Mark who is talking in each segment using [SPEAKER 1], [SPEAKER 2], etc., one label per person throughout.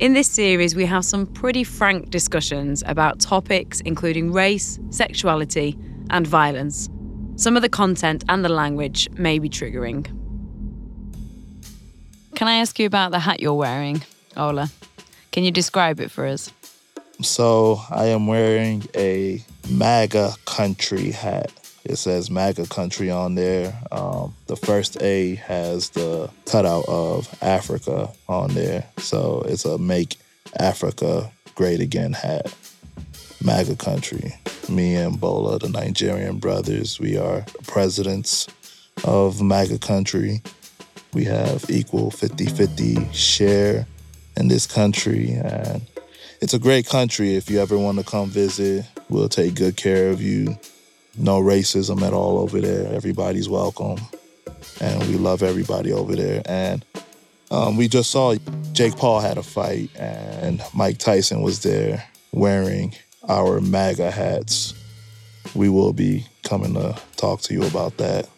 [SPEAKER 1] In this series, we have some pretty frank discussions about topics including race, sexuality, and violence. Some of the content and the language may be triggering. Can I ask you about the hat you're wearing, Ola? Can you describe it for us?
[SPEAKER 2] So, I am wearing a MAGA country hat. It says MAGA country on there. Um, the first A has the cutout of Africa on there. So, it's a Make Africa Great Again hat. MAGA country. Me and Bola, the Nigerian brothers, we are presidents of MAGA country. We have equal 50 50 share in this country. And it's a great country. If you ever want to come visit, we'll take good care of you. No racism at all over there. Everybody's welcome. And we love everybody over there. And um, we just saw Jake Paul had a fight, and Mike Tyson was there wearing our MAGA hats. We will be coming to talk to you about that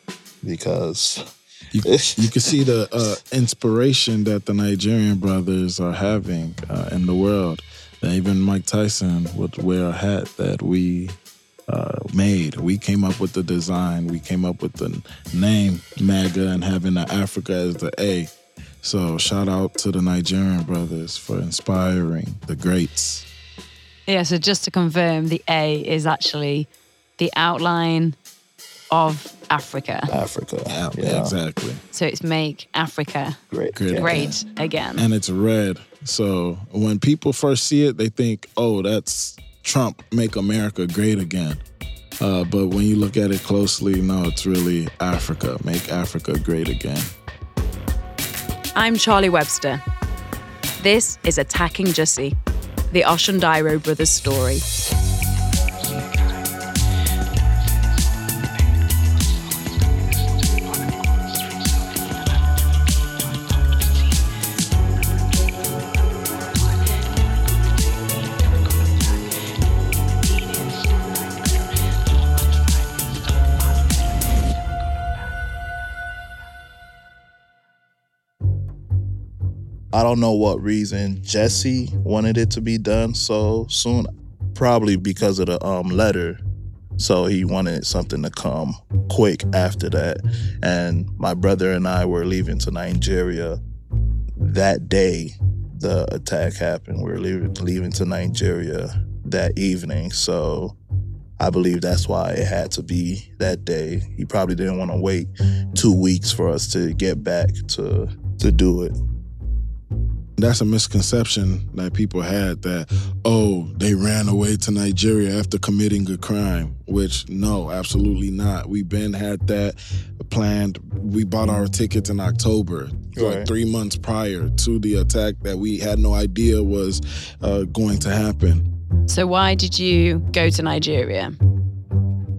[SPEAKER 2] because
[SPEAKER 3] you, you can see the uh, inspiration that the Nigerian brothers are having uh, in the world. And even Mike Tyson would wear a hat that we uh, made. We came up with the design. We came up with the name MAGA and having the Africa as the A. So shout out to the Nigerian brothers for inspiring the greats.
[SPEAKER 1] Yeah, so just to confirm, the A is actually the outline of Africa.
[SPEAKER 2] Africa.
[SPEAKER 3] Yeah, yeah. exactly.
[SPEAKER 1] So it's make Africa
[SPEAKER 2] great,
[SPEAKER 1] great, great again.
[SPEAKER 3] And it's red. So when people first see it, they think, oh, that's Trump, make America great again. Uh, but when you look at it closely, no, it's really Africa, make Africa great again.
[SPEAKER 1] I'm Charlie Webster. This is Attacking Jussie, the Osundairo brothers' story.
[SPEAKER 2] I don't know what reason Jussie wanted it to be done so soon. Probably because of the um, letter. So he wanted something to come quick after that. And my brother and I were leaving to Nigeria that day the attack happened. We were leaving, leaving to Nigeria that evening. So I believe that's why it had to be that day. He probably didn't want to wait two weeks for us to get back to to do it.
[SPEAKER 3] That's a misconception that people had that, oh, they ran away to Nigeria after committing a crime, which no, absolutely not. We've been had that planned. We bought our tickets in October, right. like three months prior to the attack that we had no idea was uh, going to happen.
[SPEAKER 1] So, why did you go to Nigeria?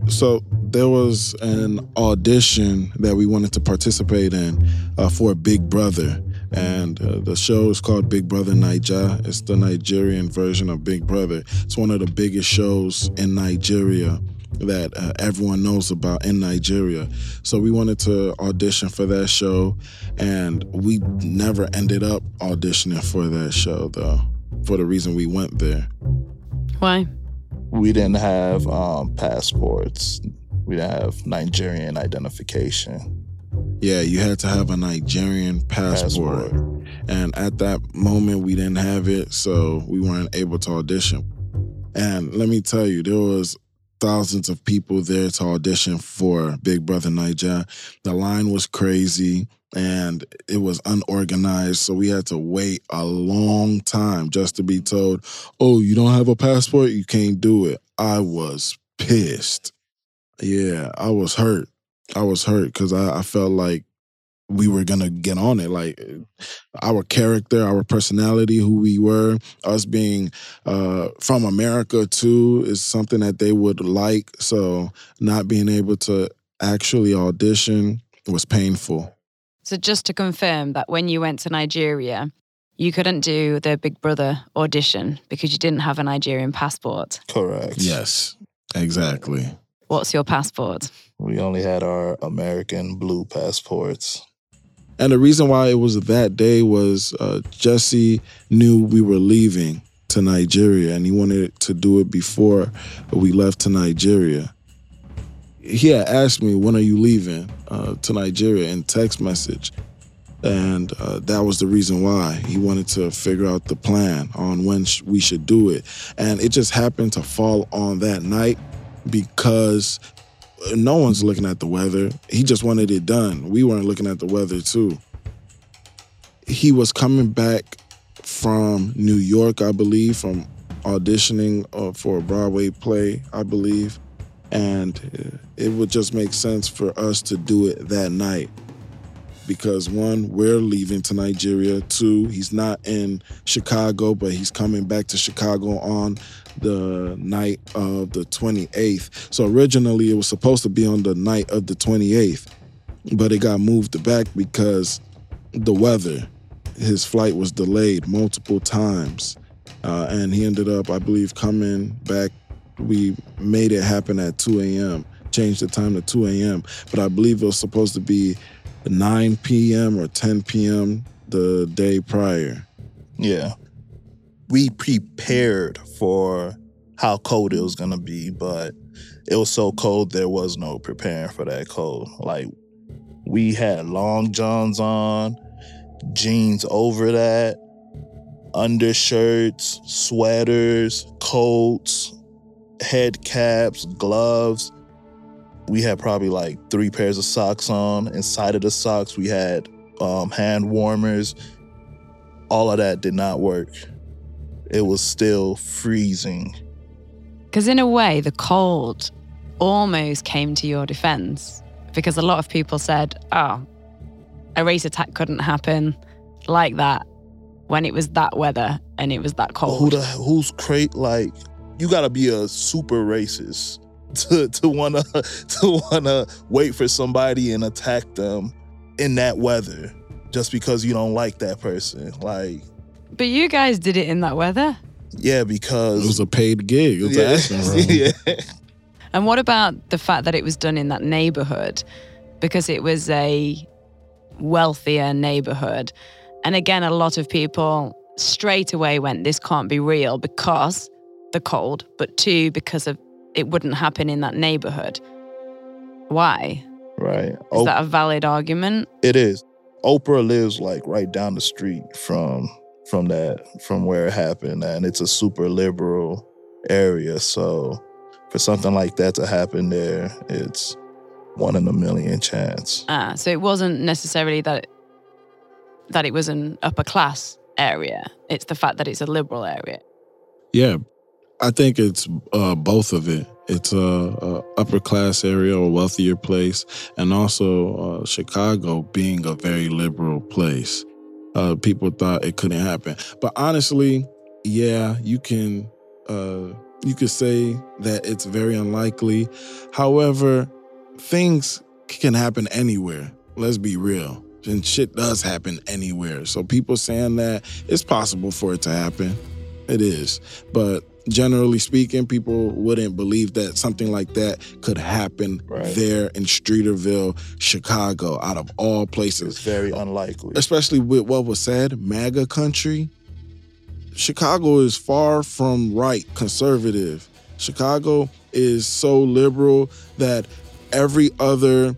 [SPEAKER 3] So, there was an audition that we wanted to participate in uh, for Big Brother and uh, the show is called Big Brother Naija. It's the Nigerian version of Big Brother. It's one of the biggest shows in Nigeria that uh, everyone knows about in Nigeria. So we wanted to audition for that show, and we never ended up auditioning for that show, though, for the reason we went there.
[SPEAKER 1] Why?
[SPEAKER 2] We didn't have um, passports. We didn't have Nigerian identification.
[SPEAKER 3] Yeah, you had to have a Nigerian passport. passport. And at that moment, we didn't have it, so we weren't able to audition. And let me tell you, there was thousands of people there to audition for Big Brother Naija. The line was crazy and it was unorganized, so we had to wait a long time just to be told, "Oh, you don't have a passport, you can't do it." I was pissed. Yeah, I was hurt. I was hurt because I, I felt like we were gonna get on it like our character our personality who we were us being uh, from america too is something that they would like so not being able to actually audition was painful.
[SPEAKER 1] So just to confirm that when you went to nigeria you couldn't do the big brother audition because you didn't have a nigerian passport?
[SPEAKER 2] Correct.
[SPEAKER 3] Yes exactly.
[SPEAKER 1] What's your passport
[SPEAKER 2] we only had our American blue passports.
[SPEAKER 3] And the reason why it was that day was uh, Jussie knew we were leaving to Nigeria and he wanted to do it before we left to Nigeria. He had asked me, When are you leaving uh, to Nigeria in text message? And uh, that was the reason why he wanted to figure out the plan on when sh- we should do it. And it just happened to fall on that night because no one's looking at the weather. He just wanted it done. We weren't looking at the weather too. He was coming back from New York, I believe, from auditioning uh, for a Broadway play, I believe. And it would just make sense for us to do it that night. Because one, we're leaving to Nigeria. Two, he's not in Chicago, but he's coming back to Chicago on the night of the 28th. So originally it was supposed to be on the night of the 28th, but it got moved back because the weather. His flight was delayed multiple times. Uh, and he ended up, I believe, coming back. We made it happen at 2 a.m., changed the time to 2 a.m., but I believe it was supposed to be 9 p.m. or 10 p.m. the day prior.
[SPEAKER 2] Yeah. We prepared for how cold it was going to be, but it was so cold there was no preparing for that cold. Like we had long johns on, jeans over that, undershirts, sweaters, coats, head caps, gloves. We had probably like three pairs of socks on. Inside of the socks, we had um, hand warmers. All of that did not work. It was still freezing.
[SPEAKER 1] Because, in a way, the cold almost came to your defense because a lot of people said, oh, a race attack couldn't happen like that when it was that weather and it was that cold.
[SPEAKER 2] Who the who's crate like you gotta be a super racist to to wanna to wanna wait for somebody and attack them in that weather just because you don't like that person. Like
[SPEAKER 1] but you guys did it in that weather?
[SPEAKER 2] Yeah, because
[SPEAKER 3] it was a paid gig. It was
[SPEAKER 2] yeah, yeah.
[SPEAKER 1] And what about the fact that it was done in that neighborhood? Because it was a wealthier neighborhood. And again, a lot of people straight away went, this can't be real because the cold, but two, because of it wouldn't happen in that neighborhood. Why?
[SPEAKER 2] Right.
[SPEAKER 1] Is Op- that a valid argument?
[SPEAKER 2] It is. Oprah lives like right down the street from from that from where it happened and it's a super liberal area. So for something like that to happen there, it's one in a million chance.
[SPEAKER 1] Ah, so it wasn't necessarily that that it was an upper class area. It's the fact that it's a liberal area.
[SPEAKER 3] Yeah, I think it's uh, both of it. It's a, a, upper class area or wealthier place, and also uh, Chicago being a very liberal place. Uh, people thought it couldn't happen, but honestly, yeah, you can uh, you could say that it's very unlikely. However, things can happen anywhere. Let's be real. And shit does happen anywhere. So people saying that it's possible for it to happen. It is. But generally speaking, people wouldn't believe that something like that could happen right. there in Streeterville, Chicago, out of all places.
[SPEAKER 2] It's very unlikely.
[SPEAKER 3] Especially with what was said, MAGA country. Chicago is far from right conservative. Chicago is so liberal that every other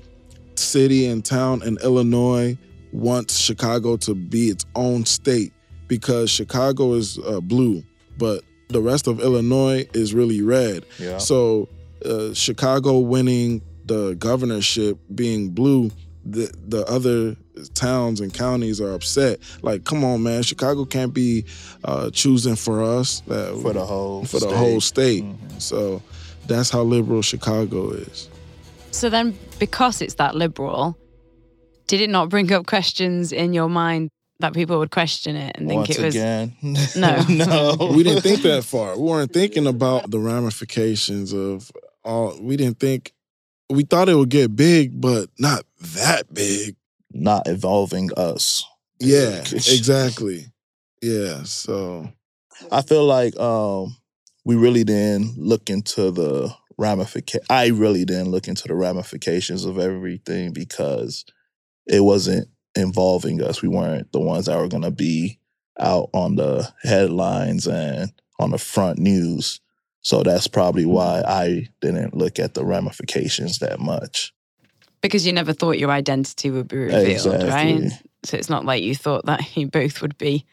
[SPEAKER 3] city and town in Illinois wants Chicago to be its own state because Chicago is uh, blue, but the rest of Illinois is really red.
[SPEAKER 2] Yeah.
[SPEAKER 3] So uh, Chicago winning the governorship being blue, the the other towns and counties are upset. Like, come on, man, Chicago can't be uh, choosing for us
[SPEAKER 2] uh, for the whole
[SPEAKER 3] for
[SPEAKER 2] state.
[SPEAKER 3] the whole state. Mm-hmm. So that's how liberal Chicago is.
[SPEAKER 1] So then, because it's that liberal, did it not bring up questions in your mind that people would question it and think
[SPEAKER 2] Once
[SPEAKER 1] it was
[SPEAKER 2] again.
[SPEAKER 1] no,
[SPEAKER 2] no?
[SPEAKER 3] we didn't think that far. We weren't thinking about the ramifications of all. We didn't think. We thought it would get big, but not that big.
[SPEAKER 2] Not involving us.
[SPEAKER 3] Yeah, exactly. Yeah, so
[SPEAKER 2] I feel like um we really didn't look into the ramification. I really didn't look into the ramifications of everything because it wasn't involving us. We weren't the ones that were going to be out on the headlines and on the front news. So that's probably
[SPEAKER 1] Mm-hmm.
[SPEAKER 2] why I didn't look at the ramifications that much.
[SPEAKER 1] Because you never thought your identity would be revealed,
[SPEAKER 2] Exactly.
[SPEAKER 1] right? So it's not like you thought that you both would be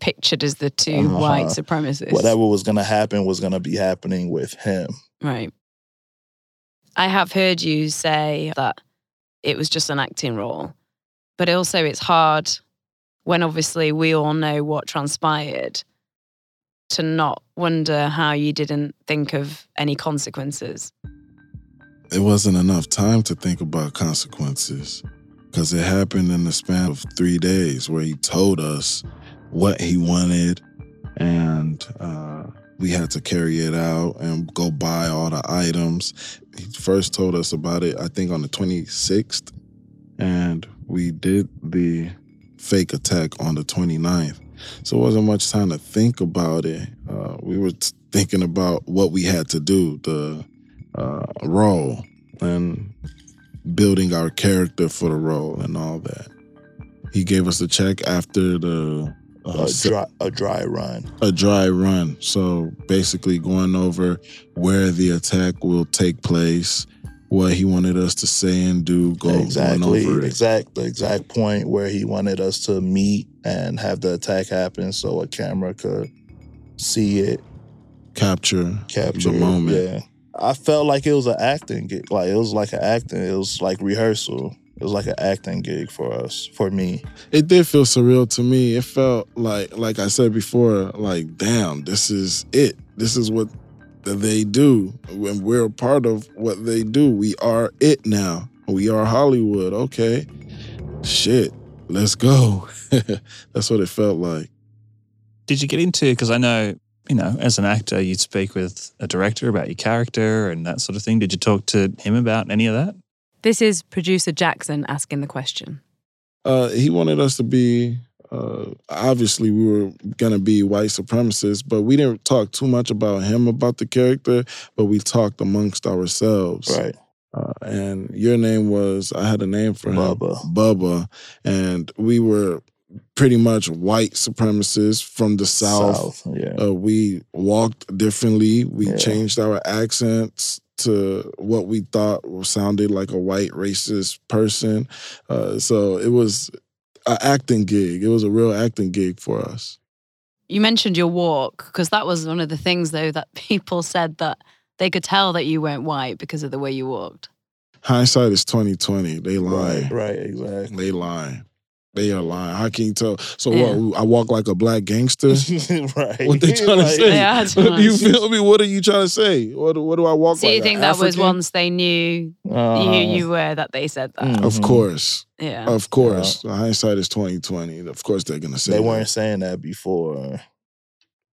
[SPEAKER 1] pictured as the 2
[SPEAKER 2] Uh-huh.
[SPEAKER 1] white supremacists.
[SPEAKER 2] Whatever was going to happen was going to be happening with him.
[SPEAKER 1] Right. I have heard you say that it was just an acting role, but also it's hard when obviously we all know what transpired to not wonder how you didn't think of any consequences.
[SPEAKER 3] It wasn't enough time to think about consequences because it happened in the span of three days where he told us what he wanted and uh, we had to carry it out and go buy all the items. He first told us about it, I think, on the 26th, and we did the fake attack on the 29th. So it wasn't much time to think about it. Uh, we were t- thinking about what we had to do, the uh, role, and building our character for the role and all that. He gave us a check after the uh,
[SPEAKER 2] A dry, a dry run.
[SPEAKER 3] a dry run. So basically, going over where the attack will take place, what he wanted us to say and do, go
[SPEAKER 2] exactly.
[SPEAKER 3] going over.
[SPEAKER 2] Exact the exact point where he wanted us to meet and have the attack happen so a camera could see it,
[SPEAKER 3] capture,
[SPEAKER 2] capture
[SPEAKER 3] the moment.
[SPEAKER 2] Yeah. I felt like it was an acting gig. Like it was like an acting. It was like rehearsal. It was like an acting gig for us, for me.
[SPEAKER 3] It did feel surreal to me. It felt like, like I said before, like damn, this is it. This is what they do. When we're a part of what they do, we are it now. We are Hollywood. Okay, shit, let's go. That's what it felt like.
[SPEAKER 4] Did you get into because I know you know as an actor you'd speak with a director about your character and that sort of thing. Did you talk to him about any of that?
[SPEAKER 1] This is producer Jackson asking the question.
[SPEAKER 3] Uh, he wanted us to be. Uh, obviously, we were gonna be white supremacists, but we didn't talk too much about him about the character. But we talked amongst ourselves.
[SPEAKER 2] Right.
[SPEAKER 3] Uh, and your name was I had a name for him,
[SPEAKER 2] Bubba.
[SPEAKER 3] Bubba, and we were pretty much white supremacists from the south.
[SPEAKER 2] South. Yeah.
[SPEAKER 3] Uh, we walked differently. We
[SPEAKER 2] Yeah.
[SPEAKER 3] changed our accents to what we thought sounded like a white racist person. Uh, so it was an acting gig. It was a real acting gig for us.
[SPEAKER 1] You mentioned your walk because that was one of the things though that people said that they could tell that you weren't white because of the way you walked.
[SPEAKER 3] Hindsight is twenty twenty. They lie.
[SPEAKER 2] Right. Right. Exactly.
[SPEAKER 3] They lie. They are lying. I can't tell? So
[SPEAKER 1] Yeah.
[SPEAKER 3] what? I walk like a black gangster.
[SPEAKER 2] right.
[SPEAKER 3] What they trying to say?
[SPEAKER 1] Yeah, I don't know.
[SPEAKER 3] you feel me? What are you trying to say? What what do I walk
[SPEAKER 1] So
[SPEAKER 3] like?
[SPEAKER 1] you think that was once they knew
[SPEAKER 2] Uh,
[SPEAKER 1] who you were that they said that?
[SPEAKER 2] Mm.
[SPEAKER 3] Of course,
[SPEAKER 1] Yeah.
[SPEAKER 3] of course. Hindsight is twenty twenty. Of course, they're gonna say
[SPEAKER 2] They
[SPEAKER 3] that.
[SPEAKER 2] weren't saying that before.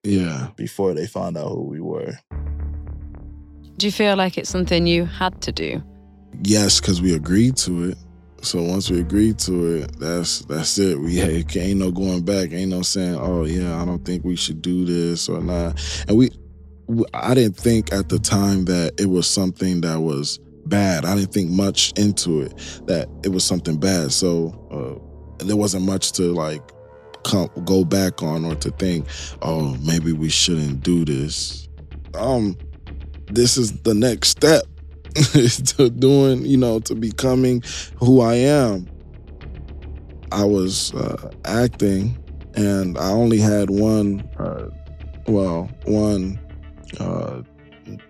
[SPEAKER 3] Yeah,
[SPEAKER 2] Before they found out who we were.
[SPEAKER 1] Do you feel like it's something you had to do?
[SPEAKER 3] yes, because we agreed to it. So once we agreed to it, that's that's it. We ain't ain't no going back. Ain't no saying, oh yeah, I don't think we should do this or not. And we, we I didn't think at the time that it was something that was bad. I didn't think much into it that it was something bad. So uh, there wasn't much to like come, go back on or to think, oh maybe we shouldn't do this. Um, this is the next step to doing, you know, to becoming who I am. I was uh, acting, and I only had one, uh, well, one uh,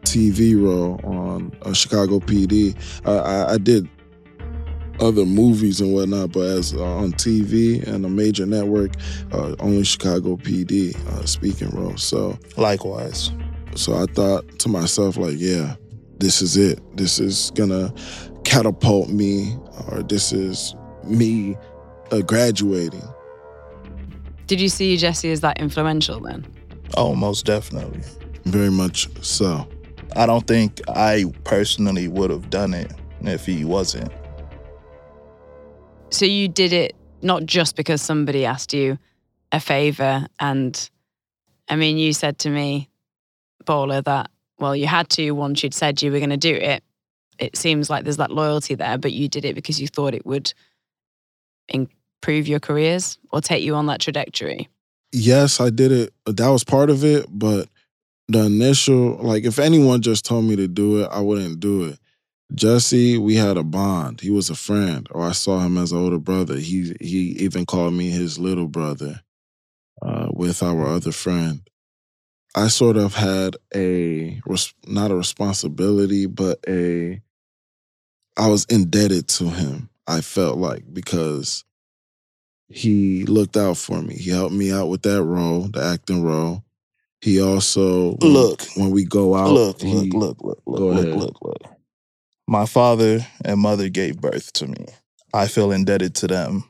[SPEAKER 3] TV role on uh, Chicago PD. Uh, I, I did other movies and whatnot, but as uh, on TV and a major network, uh, only Chicago PD uh, speaking role. So
[SPEAKER 2] Likewise.
[SPEAKER 3] so I thought to myself, like, yeah, this is it. This is gonna catapult me, or this is me uh, graduating.
[SPEAKER 1] Did you see Jussie as that influential then?
[SPEAKER 2] Oh, most definitely.
[SPEAKER 3] Very much so.
[SPEAKER 2] I don't think I personally would have done it if he wasn't.
[SPEAKER 1] So you did it not just because somebody asked you a favor. And I mean, you said to me, Bola, that, well, you had to once you'd said you were going to do it. It seems like there's that loyalty there, but you did it because you thought it would improve your careers or take you on that trajectory?
[SPEAKER 3] Yes, I did it. That was part of it, but the initial, like, if anyone just told me to do it, I wouldn't do it. Jussie, we had a bond. He was a friend, or I saw him as an older brother. He he even called me his little brother uh, with our other friend. I sort of had a not a responsibility, but a I was indebted to him. I felt like because he looked out for me. He helped me out with that role, the acting role. He also
[SPEAKER 2] look
[SPEAKER 3] when we go out.
[SPEAKER 2] Look,
[SPEAKER 3] he,
[SPEAKER 2] look, look, look, look, look, look, look. My father and mother gave birth to me. I feel indebted to them.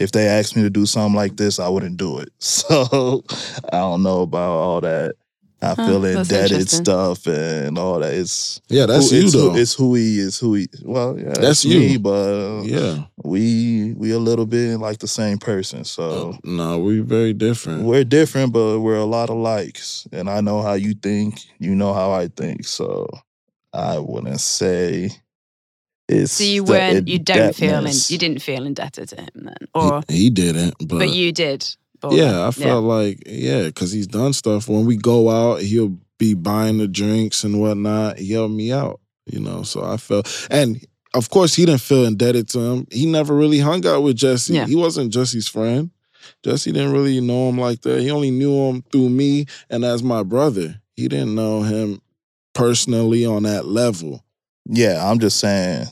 [SPEAKER 2] If they asked me to do something like this, I wouldn't do it. So I don't know about all that. I
[SPEAKER 1] Huh,
[SPEAKER 2] feel indebted stuff and all that. It's
[SPEAKER 3] yeah, that's
[SPEAKER 2] who,
[SPEAKER 3] you
[SPEAKER 2] it's
[SPEAKER 3] though.
[SPEAKER 2] It's who he is. Who he. Well, yeah,
[SPEAKER 3] That's
[SPEAKER 2] that's
[SPEAKER 3] you.
[SPEAKER 2] me. But
[SPEAKER 3] yeah.
[SPEAKER 2] Uh, we we a little bit like the same person. So oh,
[SPEAKER 3] no, we're very different.
[SPEAKER 2] we're different, but we're a lot of likes. And I know how you think. You know how I think. So I wouldn't say it's.
[SPEAKER 1] So you weren't, you don't feel, in, you didn't feel indebted to him then, or
[SPEAKER 3] he, he didn't, but,
[SPEAKER 1] but you did. But
[SPEAKER 3] yeah, I felt like yeah, because he's done stuff. When we go out, he'll be buying the drinks and whatnot. He helped me out, you know. So I felt, and of course, he didn't feel indebted to him. He never really hung out with Jussie.
[SPEAKER 1] Yeah.
[SPEAKER 3] He wasn't Jussie's friend. Jussie didn't really know him like that. He only knew him through me and as my brother. He didn't know him personally on that level.
[SPEAKER 2] Yeah, I'm just saying.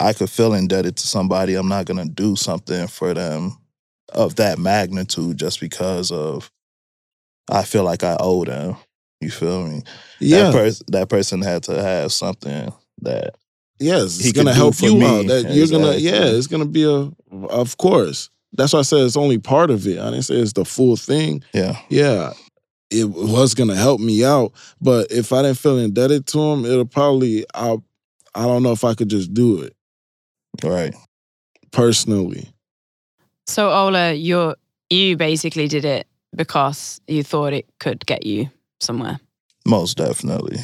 [SPEAKER 2] I could feel indebted to somebody. I'm not gonna do something for them of that magnitude just because of I feel like I owe them. You feel me?
[SPEAKER 3] Yeah,
[SPEAKER 2] That, pers- that person had to have something that
[SPEAKER 3] Yes, it's gonna help you
[SPEAKER 2] me.
[SPEAKER 3] out. That you're gonna, yeah, it's gonna be a, of course. That's why I said it's only part of it. I didn't say it's the full thing.
[SPEAKER 2] yeah.
[SPEAKER 3] Yeah, it was gonna help me out, but if I didn't feel indebted to him, it'll probably, I, I don't know if I could just do it
[SPEAKER 2] Right.
[SPEAKER 3] personally.
[SPEAKER 1] So Ola, you you basically did it because you thought it could get you somewhere.
[SPEAKER 2] Most definitely.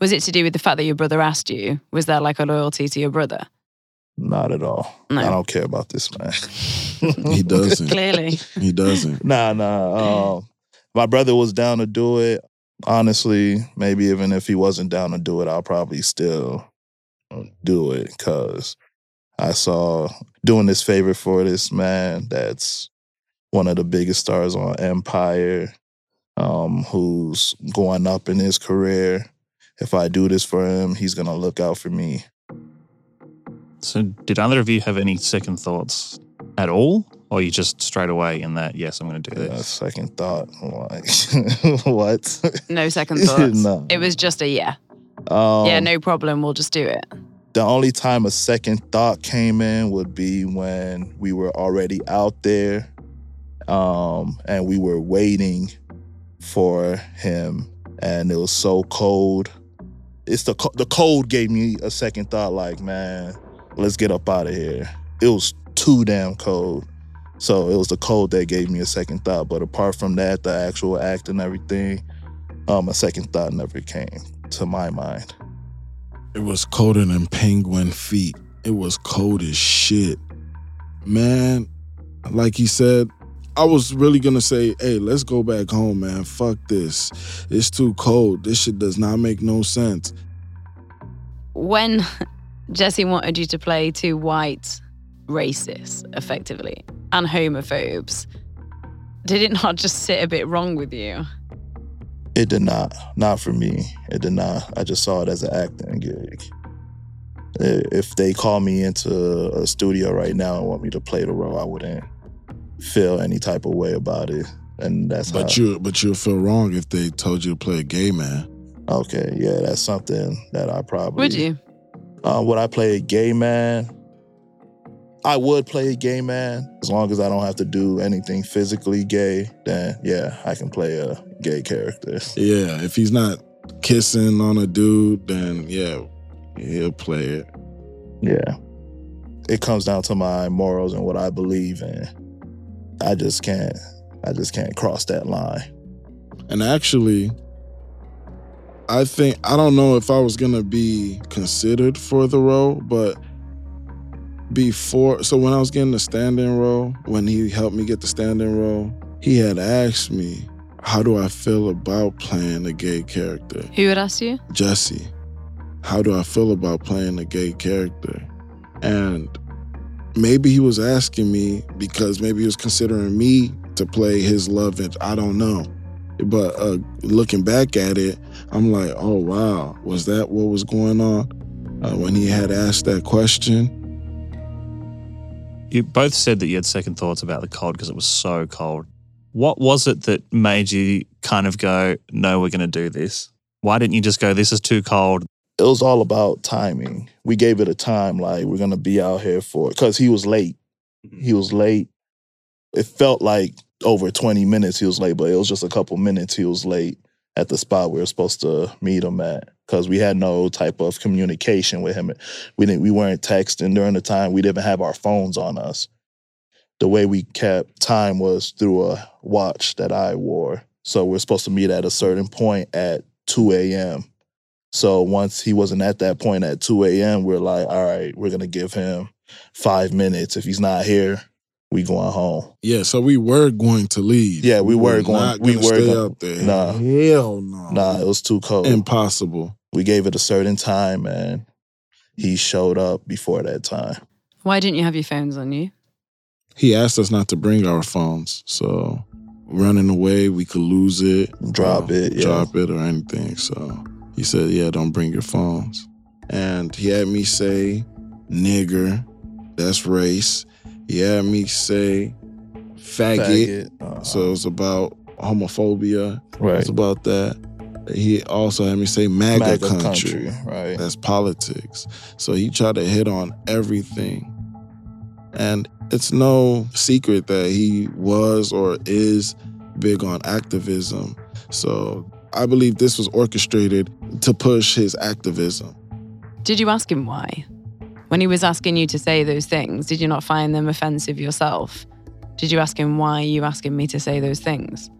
[SPEAKER 1] Was it to do with the fact that your brother asked you? Was there like a loyalty to your brother?
[SPEAKER 2] Not at all.
[SPEAKER 1] No.
[SPEAKER 2] I don't care about this man.
[SPEAKER 3] He doesn't.
[SPEAKER 1] Clearly.
[SPEAKER 3] he doesn't.
[SPEAKER 2] Nah, nah. Um, my brother was down to do it. Honestly, maybe even if he wasn't down to do it, I'll probably still do it because I saw doing this favor for this man that's one of the biggest stars on Empire, um, who's going up in his career. If I do this for him, he's gonna look out for me.
[SPEAKER 4] So, did either of you have any second thoughts at all? Or you just straight away in that, yes, I'm going to do this?
[SPEAKER 2] second thought, like what?
[SPEAKER 1] No second thoughts.
[SPEAKER 2] No.
[SPEAKER 1] It was just a yeah.
[SPEAKER 2] Um,
[SPEAKER 1] yeah, no problem. We'll just do it.
[SPEAKER 2] The only time a second thought came in would be when we were already out there, um, and we were waiting for him, and it was so cold. It's the the cold gave me a second thought. Like, man, let's get up out of here. It was too damn cold. So it was the cold that gave me a second thought. But apart from that, the actual act and everything, um, a second thought never came to my mind.
[SPEAKER 3] It was colder than penguin feet. It was cold as shit. Man, like he said, I was really gonna say, hey, let's go back home, man. Fuck this. It's too cold. This shit does not make no sense.
[SPEAKER 1] When Jussie wanted you to play two white racists, effectively, and homophobes, did it not just sit a bit wrong with you?
[SPEAKER 2] It did not. Not for me. It did not. I just saw it as an acting gig. If they call me into a studio right now and want me to play the role, I wouldn't feel any type of way about it. And that's
[SPEAKER 3] But
[SPEAKER 2] how,
[SPEAKER 3] you but you'll feel wrong if they told you to play a gay man.
[SPEAKER 2] okay. Yeah, that's something that I probably
[SPEAKER 1] Would you?
[SPEAKER 2] Uh, would I play a gay man? I would play a gay man as long as I don't have to do anything physically gay. Then yeah, I can play a gay character.
[SPEAKER 3] Yeah, if he's not kissing on a dude, then yeah, he'll play it.
[SPEAKER 2] Yeah. It comes down to my morals and what I believe in. I just can't I just can't cross that line.
[SPEAKER 3] And actually, I think I don't know if I was gonna be considered for the role, but before so when I was getting the standing role, when he helped me get the standing role, he had asked me, How do I feel about playing a gay character?
[SPEAKER 1] Who would ask you?
[SPEAKER 3] Jussie. How do I feel about playing a gay character? And maybe he was asking me because maybe he was considering me to play his love interest. I don't know. But uh, looking back at it, I'm like, oh wow, was that what was going on uh, when he had asked that question?
[SPEAKER 4] You both said that you had second thoughts about the cold because it was so cold. What was it that made you kind of go, no, we're going to do this? Why didn't you just go, this is too cold?
[SPEAKER 2] It was all about timing. We gave it a time, like we're gonna be out here for because he was late. Mm-hmm. He was late. It felt like over 20 minutes he was late, but it was just a couple minutes he was late at the spot we were supposed to meet him at because we had no type of communication with him. We didn't we weren't texting during the time. We didn't have our phones on us. The way we kept time was through a watch that I wore. So we're supposed to meet at a certain point at 2 a.m. So once he wasn't at that point at 2 a.m., we're like, all right, we're gonna give him five minutes. If he's not here, we going home.
[SPEAKER 3] Yeah, so we were going to leave.
[SPEAKER 2] Yeah, we were
[SPEAKER 3] were
[SPEAKER 2] going-
[SPEAKER 3] Not
[SPEAKER 2] we were
[SPEAKER 3] stay
[SPEAKER 2] gonna-
[SPEAKER 3] out there.
[SPEAKER 2] Nah.
[SPEAKER 3] hell no.
[SPEAKER 2] Nah, it was too cold.
[SPEAKER 3] impossible.
[SPEAKER 2] we gave it a certain time and he showed up before that time.
[SPEAKER 1] Why didn't you have your phones on you?
[SPEAKER 3] He asked us not to bring our phones, so running away, we could lose it,
[SPEAKER 2] Drop it, yeah.
[SPEAKER 3] drop it, or anything. So he said, "Yeah, don't bring your phones." And he had me say, "Nigger," that's race. He had me say, "Faggot."
[SPEAKER 2] Faggot. Uh,
[SPEAKER 3] So it's about homophobia.
[SPEAKER 2] right.
[SPEAKER 3] It's about that. He also had me say MAGA,
[SPEAKER 2] MAGA
[SPEAKER 3] country.
[SPEAKER 2] right?
[SPEAKER 3] That's politics. So he tried to hit on everything. And it's no secret that he was or is big on activism. So I believe this was orchestrated to push his activism.
[SPEAKER 1] Did you ask him why? When he was asking you to say those things, did you not find them offensive yourself? Did you ask him why are you asking me to say those things?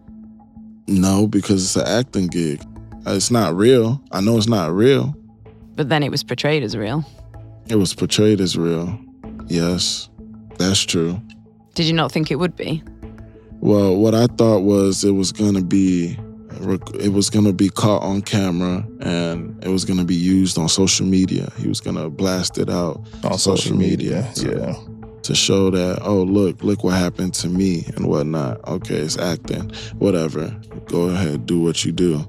[SPEAKER 3] No, because it's an acting gig. Uh, it's not real. I know it's not real.
[SPEAKER 1] But then it was portrayed as real.
[SPEAKER 3] It was portrayed as real. Yes, that's true.
[SPEAKER 1] Did you not think it would be?
[SPEAKER 3] Well, what I thought was it was gonna be, it was gonna be caught on camera and it was gonna be used on social media. He was gonna blast it out
[SPEAKER 2] On social media,
[SPEAKER 3] So-
[SPEAKER 2] yeah.
[SPEAKER 3] to show that, oh look, look what happened to me and whatnot. Okay, it's acting, whatever. Go ahead, do what you do.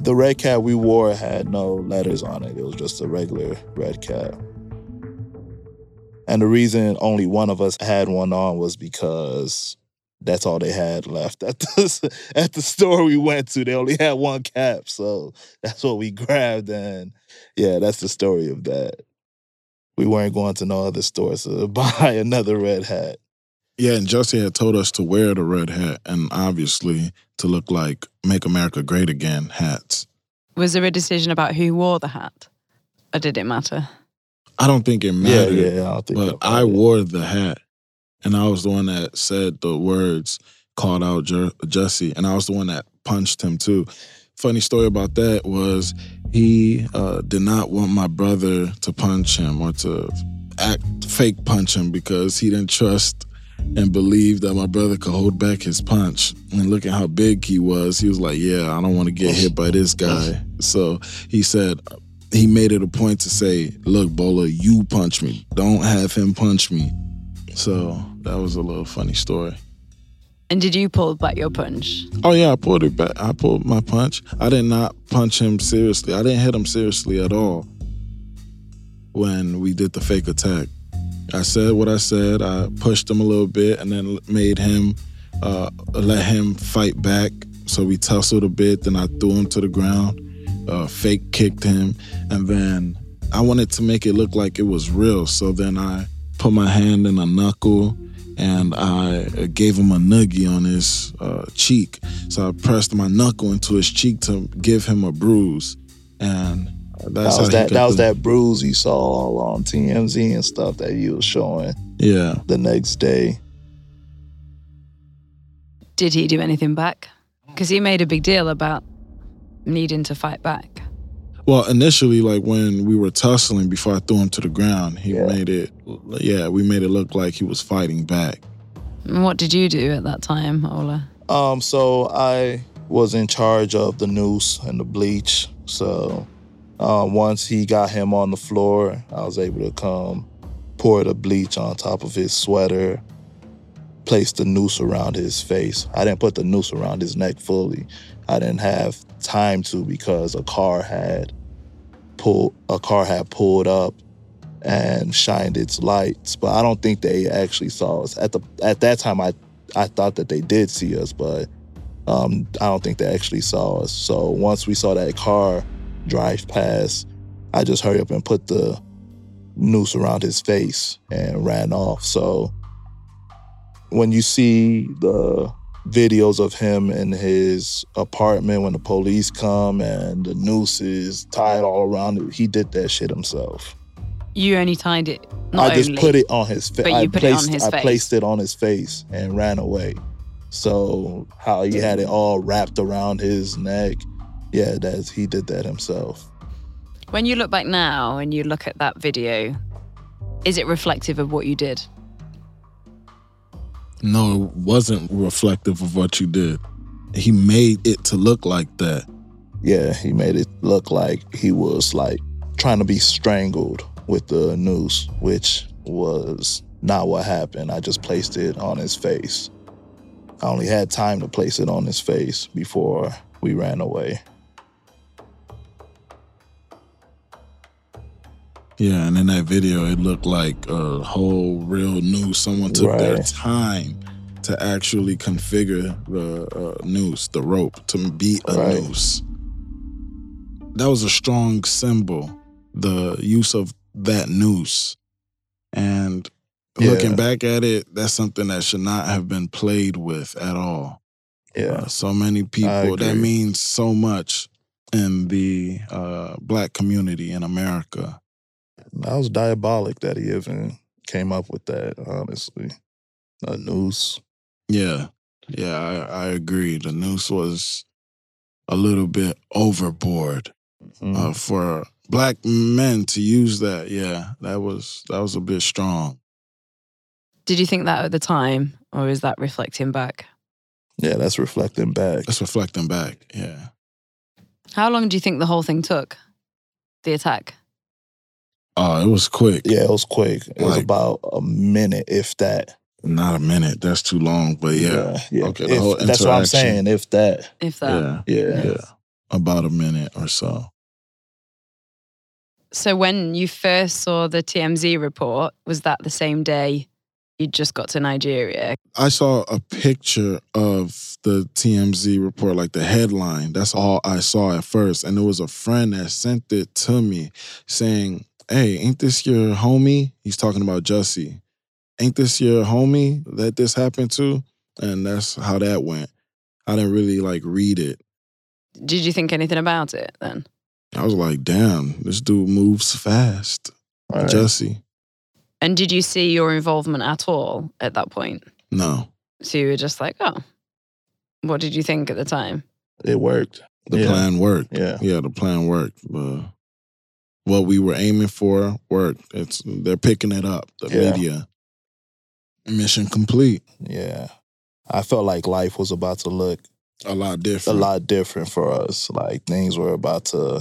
[SPEAKER 2] The red cap we wore had no letters on it. It was just a regular red cap. And the reason only one of us had one on was because that's all they had left at the at the store we went to. They only had one cap, so that's what we grabbed. And yeah, that's the story of that. We weren't going to no other stores to buy another red hat.
[SPEAKER 3] Yeah, and Jussie had told us to wear the red hat and obviously to look like Make America Great Again hats.
[SPEAKER 1] Was there a decision about who wore the hat? Or did it matter?
[SPEAKER 3] I don't think it mattered.
[SPEAKER 2] yeah, I don't think
[SPEAKER 3] but I wore the hat, and I was the one that said the words, called out Jer- Jussie, and I was the one that punched him too. Funny story about that was he uh, did not want my brother to punch him or to act fake punch him because he didn't trust and believe that my brother could hold back his punch. And look at how big he was. He was like, "Yeah, I don't want to get hit by this guy." So he said, he made it a point to say, "Look, Bola, you punch me. Don't have him punch me." So that was a little funny story.
[SPEAKER 1] And did you pull back your punch?
[SPEAKER 3] Oh yeah, I pulled it back. I pulled my punch. I did not punch him seriously. I didn't hit him seriously at all when we did the fake attack. I said what I said. I pushed him a little bit and then made him uh, let him fight back. So we tussled a bit. Then I threw him to the ground. Uh, fake kicked him, and then I wanted to make it look like it was real. So then I put my hand in a knuckle and I uh, gave him a noogie on his uh, cheek. So I pressed my knuckle into his cheek to give him a bruise, and that's
[SPEAKER 2] That was that. That was that bruise you saw all on TMZ and stuff that you was showing
[SPEAKER 3] Yeah,
[SPEAKER 2] the next day.
[SPEAKER 1] Did he do anything back? Because he made a big deal about needing to fight back.
[SPEAKER 3] Well, initially, like when we were tussling before I threw him to the ground, he
[SPEAKER 2] Yeah.
[SPEAKER 3] made it. Yeah, we made it look like he was fighting back.
[SPEAKER 1] And What did you do at that time, Ola?
[SPEAKER 2] Um, so I was in charge of the noose and the bleach. So um, once he got him on the floor, I was able to come pour the bleach on top of his sweater, place the noose around his face. I didn't put the noose around his neck fully. I didn't have time to because a car had pulled a car had pulled up and shined its lights. But I don't think they actually saw us. At the at that time I I thought that they did see us, but um, I don't think they actually saw us. So once we saw that car drive past, I just hurried up and put the noose around his face and ran off. So when you see the videos of him in his apartment when the police come and the noose is tied all around it, he did that shit himself.
[SPEAKER 1] You only tied it. Not
[SPEAKER 2] I just
[SPEAKER 1] only,
[SPEAKER 2] put it on his face.
[SPEAKER 1] But you
[SPEAKER 2] I
[SPEAKER 1] put it on
[SPEAKER 2] placed,
[SPEAKER 1] his
[SPEAKER 2] I
[SPEAKER 1] face.
[SPEAKER 2] placed it on his face and ran away. So how he had it all wrapped around his neck, yeah, that's he did that himself.
[SPEAKER 1] When you look back now and you look at that video, is it reflective of what you did?
[SPEAKER 3] No, it wasn't reflective of what you did. He made it to look like that.
[SPEAKER 2] Yeah, he made it look like he was like trying to be strangled with the noose, which was not what happened. I just placed it on his face. I only had time to place it on his face before we ran away.
[SPEAKER 3] Yeah, and in that video, it looked like a whole real noose. Someone took their time to actually configure the uh, noose, the rope, to be a
[SPEAKER 2] Right.
[SPEAKER 3] noose. That was a strong symbol, the use of that noose. And looking back at it, that's something that should not have been played with at all.
[SPEAKER 2] Yeah.
[SPEAKER 3] Uh, so many people, that means so much in the uh, black community in America.
[SPEAKER 2] That was diabolic that he even came up with that, honestly. A noose.
[SPEAKER 3] Yeah, yeah, I, I agree. The noose was a little bit overboard
[SPEAKER 2] Mhm.
[SPEAKER 3] uh, for black men to use that. Yeah, that was that was a bit strong.
[SPEAKER 1] Did you think that at the time, or is that reflecting back?
[SPEAKER 2] yeah, that's reflecting back.
[SPEAKER 3] That's reflecting back. Yeah,
[SPEAKER 1] How long do you think the whole thing took? The attack?
[SPEAKER 3] Oh, it was quick.
[SPEAKER 2] Yeah, it was quick. It was about a minute, if that.
[SPEAKER 3] Not a minute. That's too long. But yeah,
[SPEAKER 2] yeah.
[SPEAKER 3] Okay, the
[SPEAKER 2] If-
[SPEAKER 3] whole
[SPEAKER 2] that's what I'm
[SPEAKER 3] interaction.
[SPEAKER 2] saying. If that,
[SPEAKER 1] If that.
[SPEAKER 3] yeah,
[SPEAKER 2] yeah.
[SPEAKER 3] yeah, about a minute or so.
[SPEAKER 1] So when you first saw the TMZ report, was that the same day you just got to Nigeria?
[SPEAKER 3] I saw a picture of the TMZ report, like the headline. That's all I saw at first. And it was a friend that sent it to me saying, Hey, ain't this your homie? He's talking about Jussie. Ain't this your homie that this happened to? And that's how that went. I didn't really like read it.
[SPEAKER 1] Did you think anything about it then?
[SPEAKER 3] I was like, damn, this dude moves fast.
[SPEAKER 2] Right.
[SPEAKER 3] Jussie.
[SPEAKER 1] And did you see your involvement at all at that point?
[SPEAKER 3] No.
[SPEAKER 1] So you were just like, oh, what did you think at the time?
[SPEAKER 2] it worked.
[SPEAKER 3] The
[SPEAKER 2] Yeah.
[SPEAKER 3] plan worked.
[SPEAKER 2] Yeah.
[SPEAKER 3] Yeah, the plan worked. But what we were aiming for worked. It's they're picking it up. The
[SPEAKER 2] Yeah.
[SPEAKER 3] media. Mission complete.
[SPEAKER 2] Yeah. I felt like life was about to look
[SPEAKER 3] A lot different.
[SPEAKER 2] a lot different for us. Like things were about to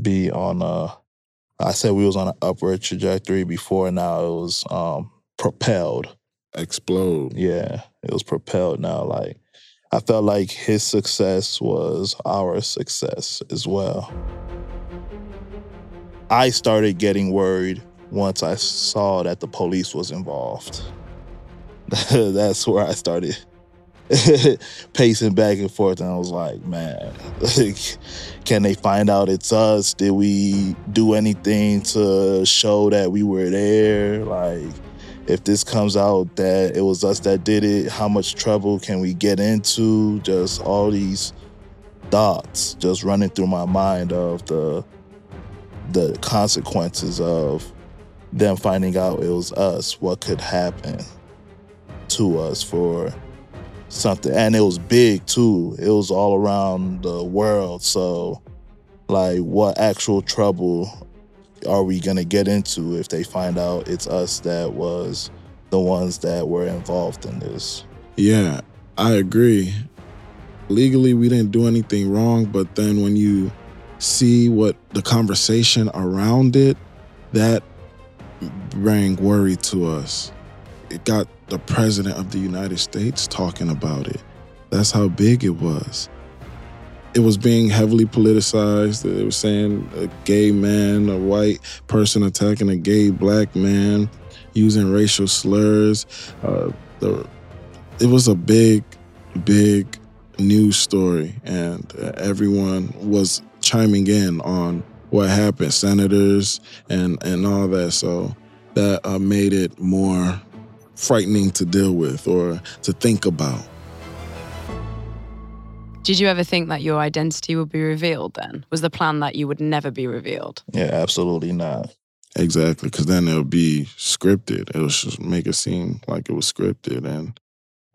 [SPEAKER 2] be on a I said we was on an upward trajectory before now it was um propelled.
[SPEAKER 3] Explode.
[SPEAKER 2] Yeah. It was propelled now. Like I felt like his success was our success as well. I started getting worried once I saw that the police was involved. That's where I started pacing back and forth, and I was like, man, like, can they find out it's us? Did we do anything to show that we were there? Like, if this comes out that it was us that did it, how much trouble can we get into? Just all these thoughts just running through my mind of the the consequences of them finding out it was us, what could happen to us for something. And it was big too. It was all around the world. So like what actual trouble are we going to get into if they find out it's us that was the ones that were involved in this?
[SPEAKER 3] Yeah, I agree. Legally, we didn't do anything wrong, but then when you see what the conversation around it, that bring worry to us. It got the president of the United States talking about it. That's how big it was. It was being heavily politicized. It was saying a gay man, a white person attacking a gay black man, using racial slurs. Uh, the, it was a big, big news story, and everyone was chiming in on what happened, senators and and all that. So that uh, made it more frightening to deal with or to think about.
[SPEAKER 1] Did you ever think that your identity would be revealed then? Was the plan that you would never be revealed?
[SPEAKER 2] Yeah, absolutely not.
[SPEAKER 3] Exactly, because then it'll be scripted. It'll just make it seem like it was scripted, and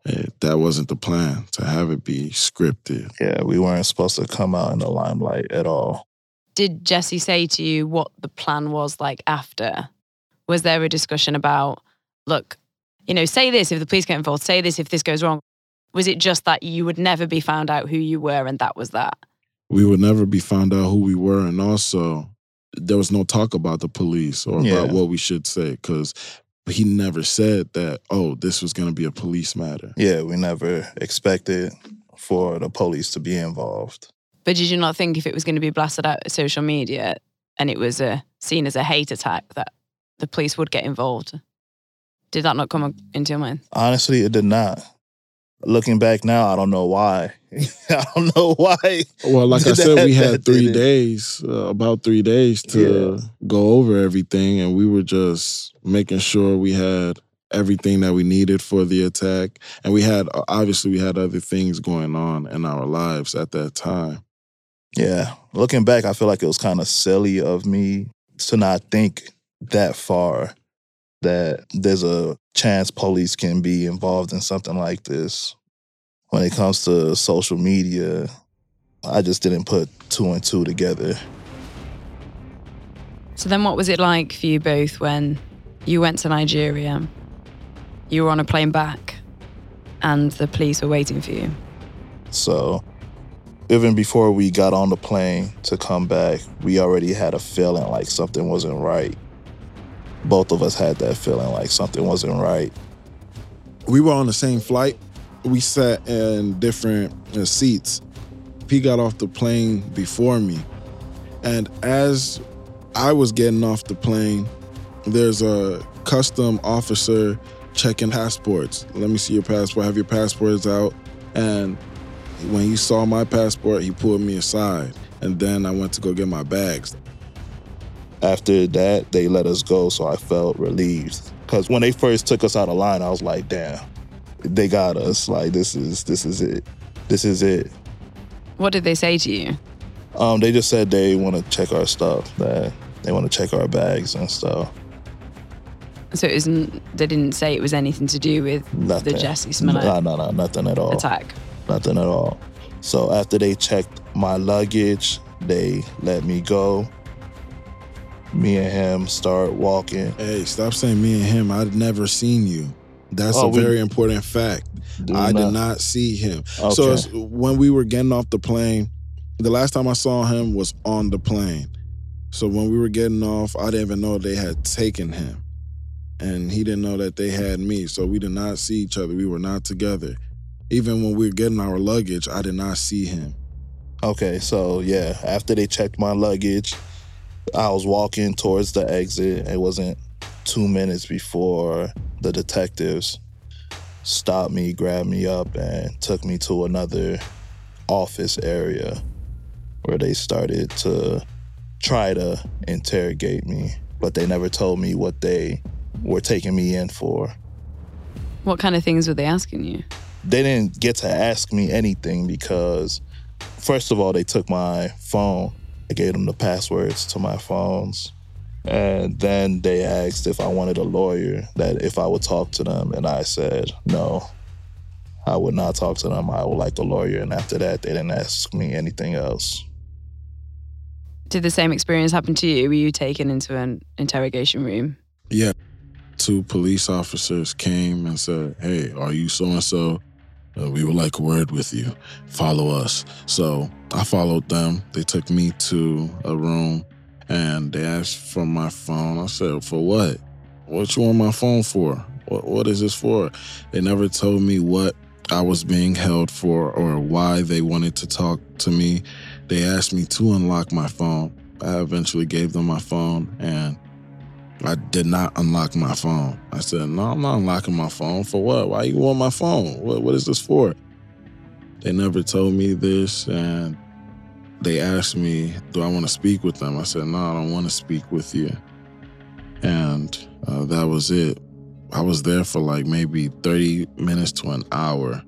[SPEAKER 3] it, that wasn't the plan to have it be scripted.
[SPEAKER 2] Yeah, we weren't supposed to come out in the limelight at all.
[SPEAKER 1] Did Jussie say to you what the plan was like after? Was there a discussion about, look, you know, say this if the police get involved, say this if this goes wrong? Was it just that you would never be found out who you were and that was that?
[SPEAKER 3] We would never be found out who we were. And also, there was no talk about the police or
[SPEAKER 2] Yeah.
[SPEAKER 3] about what we should say because he never said that, oh, this was going to be a police matter.
[SPEAKER 2] Yeah, we never expected for the police to be involved.
[SPEAKER 1] But did you not think if it was going to be blasted out at social media and it was a, seen as a hate attack that the police would get involved? Did that not come into your mind?
[SPEAKER 2] Honestly, it did not. Looking back now, I don't know why. I don't know why.
[SPEAKER 3] Well, like I
[SPEAKER 2] That-
[SPEAKER 3] said, we had three days, uh, about three days to go over everything, and we were just making sure we had everything that we needed for the attack. And we had, obviously, we had other things going on in our lives at that time.
[SPEAKER 2] Yeah. Looking back, I feel like it was kind of silly of me to not think that far that there's a chance police can be involved in something like this. When it comes to social media, I just didn't put two and two together.
[SPEAKER 1] So then what was it like for you both when you went to Nigeria? You were on a plane back and the police were waiting for you.
[SPEAKER 2] So even before we got on the plane to come back, we already had a feeling like something wasn't right. Both of us had that feeling like something wasn't right.
[SPEAKER 3] we were on the same flight. We sat in different uh, seats. He got off the plane before me. And as I was getting off the plane, there's a custom officer checking passports. Let me see your passport. Have your passports out. And when he saw my passport, he pulled me aside. And then I went to go get my bags.
[SPEAKER 2] After that, they let us go, so I felt relieved. Cause when they first took us out of line, I was like, damn, they got us. Like this is this is it. This is it.
[SPEAKER 1] What did they say to you?
[SPEAKER 2] Um, they just said they want to check our stuff, that they want to check our bags and stuff.
[SPEAKER 1] So it wasn't, they didn't say it was anything to do with
[SPEAKER 2] Nothing.
[SPEAKER 1] the Jussie Smollett
[SPEAKER 2] No, no, no, nothing at all.
[SPEAKER 1] attack.
[SPEAKER 2] Nothing at all. So after they checked my luggage, they let me go. Me and him start walking.
[SPEAKER 3] Hey, stop saying me and him. I'd never seen you. That's
[SPEAKER 2] Oh,
[SPEAKER 3] a
[SPEAKER 2] we-
[SPEAKER 3] very important fact. I
[SPEAKER 2] not-
[SPEAKER 3] did not see him.
[SPEAKER 2] Okay.
[SPEAKER 3] So when we were getting off the plane, the last time I saw him was on the plane. So when we were getting off, I didn't even know they had taken him. And he didn't know that they had me. So we did not see each other. We were not together. Even when we were getting our luggage, I did not see him.
[SPEAKER 2] Okay, so yeah, after they checked my luggage, I was walking towards the exit. It wasn't two minutes before the detectives stopped me, grabbed me up, and took me to another office area where they started to try to interrogate me, but they never told me what they were taking me in for.
[SPEAKER 1] What kind of things were they asking you?
[SPEAKER 2] they didn't get to ask me anything because first of all they took my phone i gave them the passwords to my phones and then they asked if i wanted a lawyer that if i would talk to them and i said no i would not talk to them i would like a lawyer and after that they didn't ask me anything else
[SPEAKER 1] Did the same experience happen to you? Were you taken into an interrogation room?
[SPEAKER 3] Yeah. Two police officers came and said, Hey, are you so and so? Uh, we would like a word with you. Follow us. So I followed them. They took me to a room and they asked for my phone. I said, For what? What you want my phone for? What, what is this for? They never told me what I was being held for or why they wanted to talk to me. They asked me to unlock my phone. I eventually gave them my phone and I did not unlock my phone. I said, No, I'm not unlocking my phone. For what? Why you want my phone? What, what is this for? They never told me this and they asked me, Do I want to speak with them? I said, No, I don't want to speak with you. And uh, that was it. I was there for like maybe 30 minutes to an hour.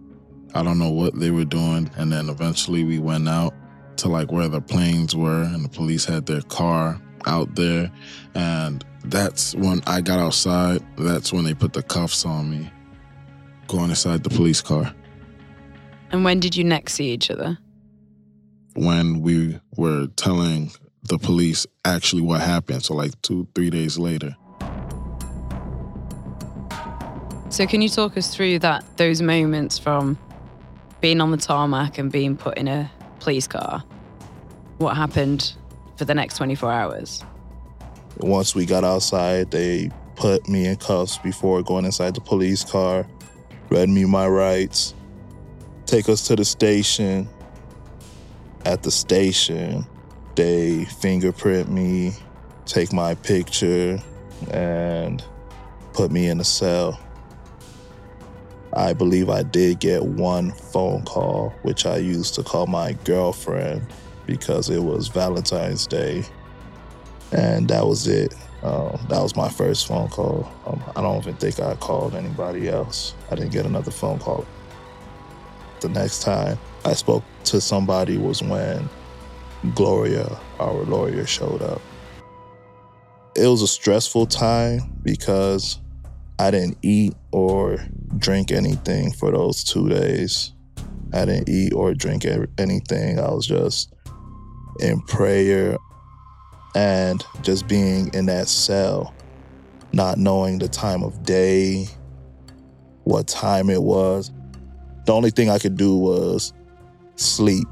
[SPEAKER 3] I don't know what they were doing. And then eventually we went out to like where the planes were, and the police had their car out there. And that's when I got outside. That's when they put the cuffs on me, going inside the police car.
[SPEAKER 1] And when did you next see each other?
[SPEAKER 3] When we were telling the police actually what happened. So, like two, three days later.
[SPEAKER 1] So, can you talk us through that those moments from being on the tarmac and being put in a police car? What happened for the next 24 hours?
[SPEAKER 2] Once we got outside, they put me in cuffs before going inside the police car, read me my rights, take us to the station. At the station, they fingerprint me, take my picture, and put me in a cell. I believe I did get one phone call, which I used to call my girlfriend because it was Valentine's Day. And that was it. Um, that was my first phone call. Um, I don't even think I called anybody else. I didn't get another phone call. The next time I spoke to somebody was when Gloria, our lawyer, showed up. It was a stressful time because I didn't eat or drink anything for those two days. I didn't eat or drink anything. I was just in prayer and just being in that cell, not knowing the time of day, what time it was. The only thing I could do was sleep.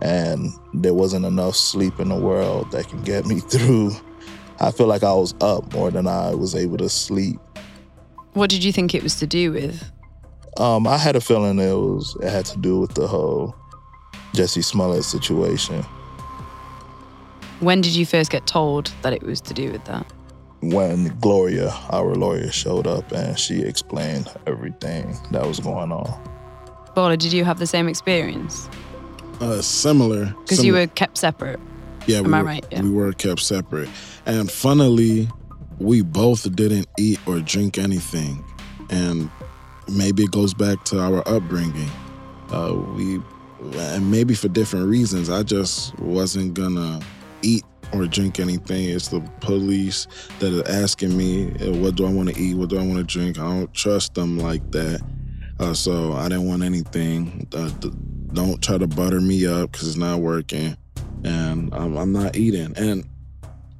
[SPEAKER 2] And there wasn't enough sleep in the world that can get me through. I feel like I was up more than I was able to sleep.
[SPEAKER 1] What did you think it was to do with?
[SPEAKER 2] Um, I had a feeling it was it had to do with the whole Jussie Smollett situation.
[SPEAKER 1] When did you first get told that it was to do with that?
[SPEAKER 2] When Gloria, our lawyer, showed up and she explained everything that was going on.
[SPEAKER 1] Bola, did you have the same experience?
[SPEAKER 3] Uh, similar.
[SPEAKER 1] Because you were kept separate.
[SPEAKER 3] Yeah,
[SPEAKER 1] Am
[SPEAKER 3] we
[SPEAKER 1] I
[SPEAKER 3] were,
[SPEAKER 1] right? Yeah.
[SPEAKER 3] We were kept separate. And funnily, we both didn't eat or drink anything. And maybe it goes back to our upbringing. Uh, we, and maybe for different reasons, I just wasn't gonna eat or drink anything. It's the police that are asking me, what do I want to eat? What do I want to drink? I don't trust them like that. Uh, so I didn't want anything. Uh, don't try to butter me up because it's not working. And I'm, I'm not eating. And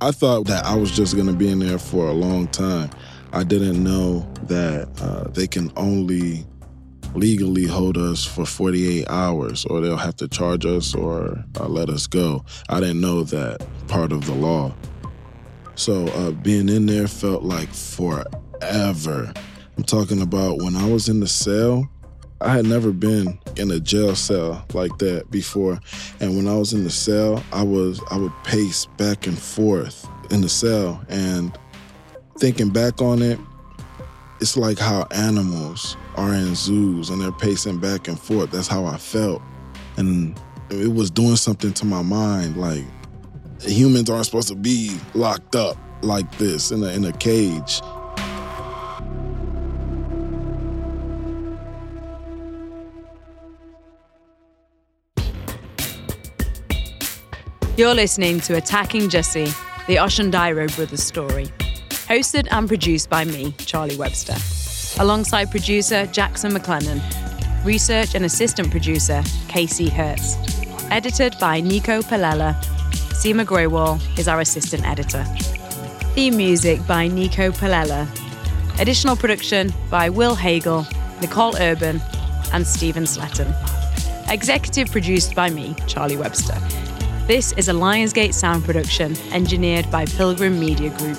[SPEAKER 3] I thought that I was just going to be in there for a long time. I didn't know that uh, they can only legally hold us for 48 hours or they'll have to charge us or uh, let us go. I didn't know that part of the law. So uh, being in there felt like forever. I'm talking about when I was in the cell, I had never been in a jail cell like that before. And when I was in the cell, I was I would pace back and forth in the cell and thinking back on it, it's like how animals are in zoos and they're pacing back and forth. That's how I felt. And it was doing something to my mind. Like humans aren't supposed to be locked up like this in a, in a cage.
[SPEAKER 1] You're listening to Attacking Jussie, the Osundairo brothers story. Hosted and produced by me, Charlie Webster. Alongside producer Jackson McLennan. Research and assistant producer Casey Hertz, Edited by Nico Palella. Seema Grewal is our assistant editor. Theme music by Nico Palella. Additional production by Will Hagel, Nicole Urban, and Stephen Sletton. Executive produced by me, Charlie Webster. This is a Lionsgate sound production engineered by Pilgrim Media Group.